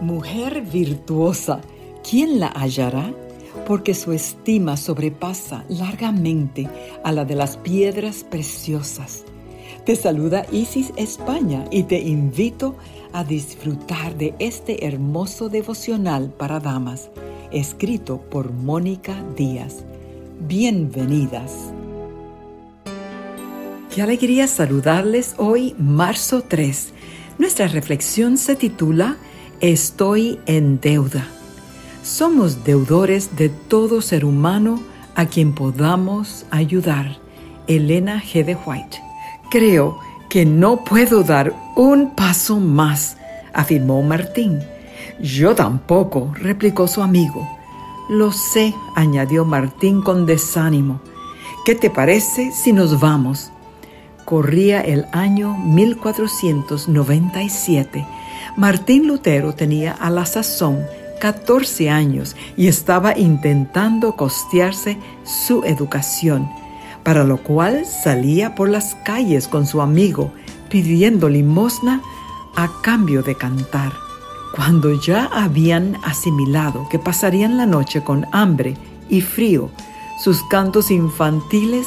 Mujer virtuosa, ¿quién la hallará? Porque su estima sobrepasa largamente a la de las piedras preciosas. Te saluda Isis España y te invito a disfrutar de este hermoso devocional para damas, escrito por Mónica Díaz. Bienvenidas. Qué alegría saludarles hoy, marzo 3. Nuestra reflexión se titula Estoy en deuda. Somos deudores de todo ser humano a quien podamos ayudar. Elena G. de White. Creo que no puedo dar un paso más, afirmó Martín. Yo tampoco, replicó su amigo. Lo sé, añadió Martín con desánimo. ¿Qué te parece si nos vamos? Corría el año 1497 Martín Lutero tenía a la sazón 14 años y estaba intentando costearse su educación, para lo cual salía por las calles con su amigo pidiendo limosna a cambio de cantar. Cuando ya habían asimilado que pasarían la noche con hambre y frío, sus cantos infantiles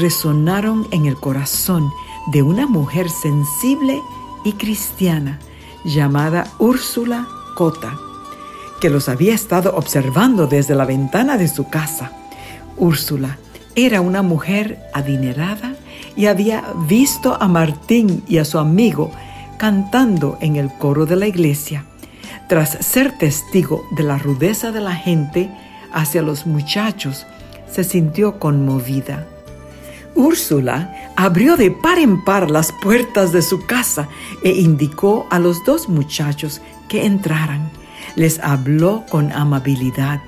resonaron en el corazón de una mujer sensible y cristiana llamada Úrsula Cota, que los había estado observando desde la ventana de su casa. Úrsula era una mujer adinerada y había visto a Martín y a su amigo cantando en el coro de la iglesia. Tras ser testigo de la rudeza de la gente hacia los muchachos, se sintió conmovida. Úrsula abrió de par en par las puertas de su casa e indicó a los dos muchachos que entraran. Les habló con amabilidad.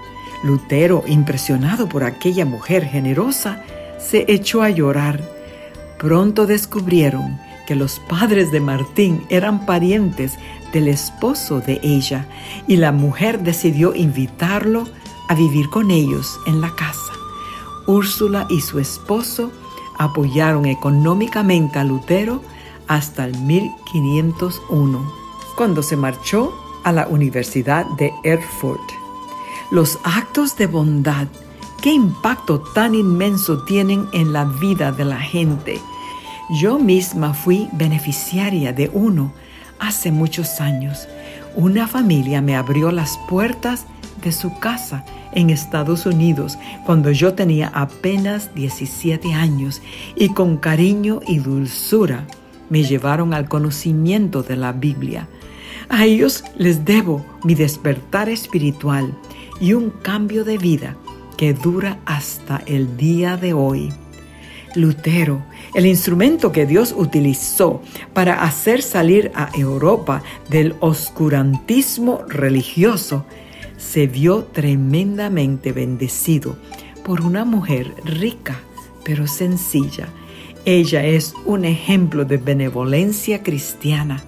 Lutero, impresionado por aquella mujer generosa, se echó a llorar. Pronto descubrieron que los padres de Martín eran parientes del esposo de ella y la mujer decidió invitarlo a vivir con ellos en la casa. Úrsula y su esposo apoyaron económicamente a Lutero hasta el 1501, cuando se marchó a la Universidad de Erfurt. Los actos de bondad, qué impacto tan inmenso tienen en la vida de la gente. Yo misma fui beneficiaria de uno hace muchos años. Una familia me abrió las puertas de su casa en Estados Unidos cuando yo tenía apenas 17 años y con cariño y dulzura me llevaron al conocimiento de la Biblia. A ellos les debo mi despertar espiritual y un cambio de vida que dura hasta el día de hoy. Lutero, el instrumento que Dios utilizó para hacer salir a Europa del oscurantismo religioso, se vio tremendamente bendecido por una mujer rica pero sencilla. Ella es un ejemplo de benevolencia cristiana,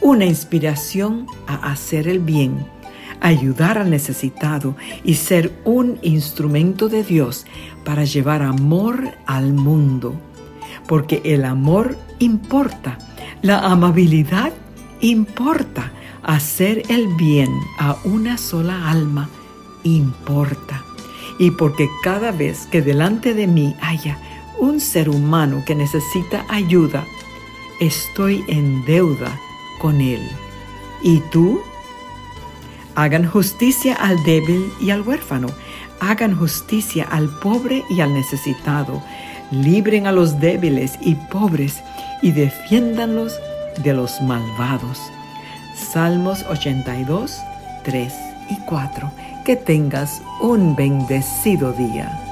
una inspiración a hacer el bien, ayudar al necesitado y ser un instrumento de Dios para llevar amor al mundo. Porque el amor importa, la amabilidad importa hacer el bien a una sola alma importa. Y porque cada vez que delante de mí haya un ser humano que necesita ayuda, estoy en deuda con él. ¿Y tú? Hagan justicia al débil y al huérfano. Hagan justicia al pobre y al necesitado. Libren a los débiles y pobres y defiéndanlos de los malvados. Salmos 82, 3 y 4. Que tengas un bendecido día.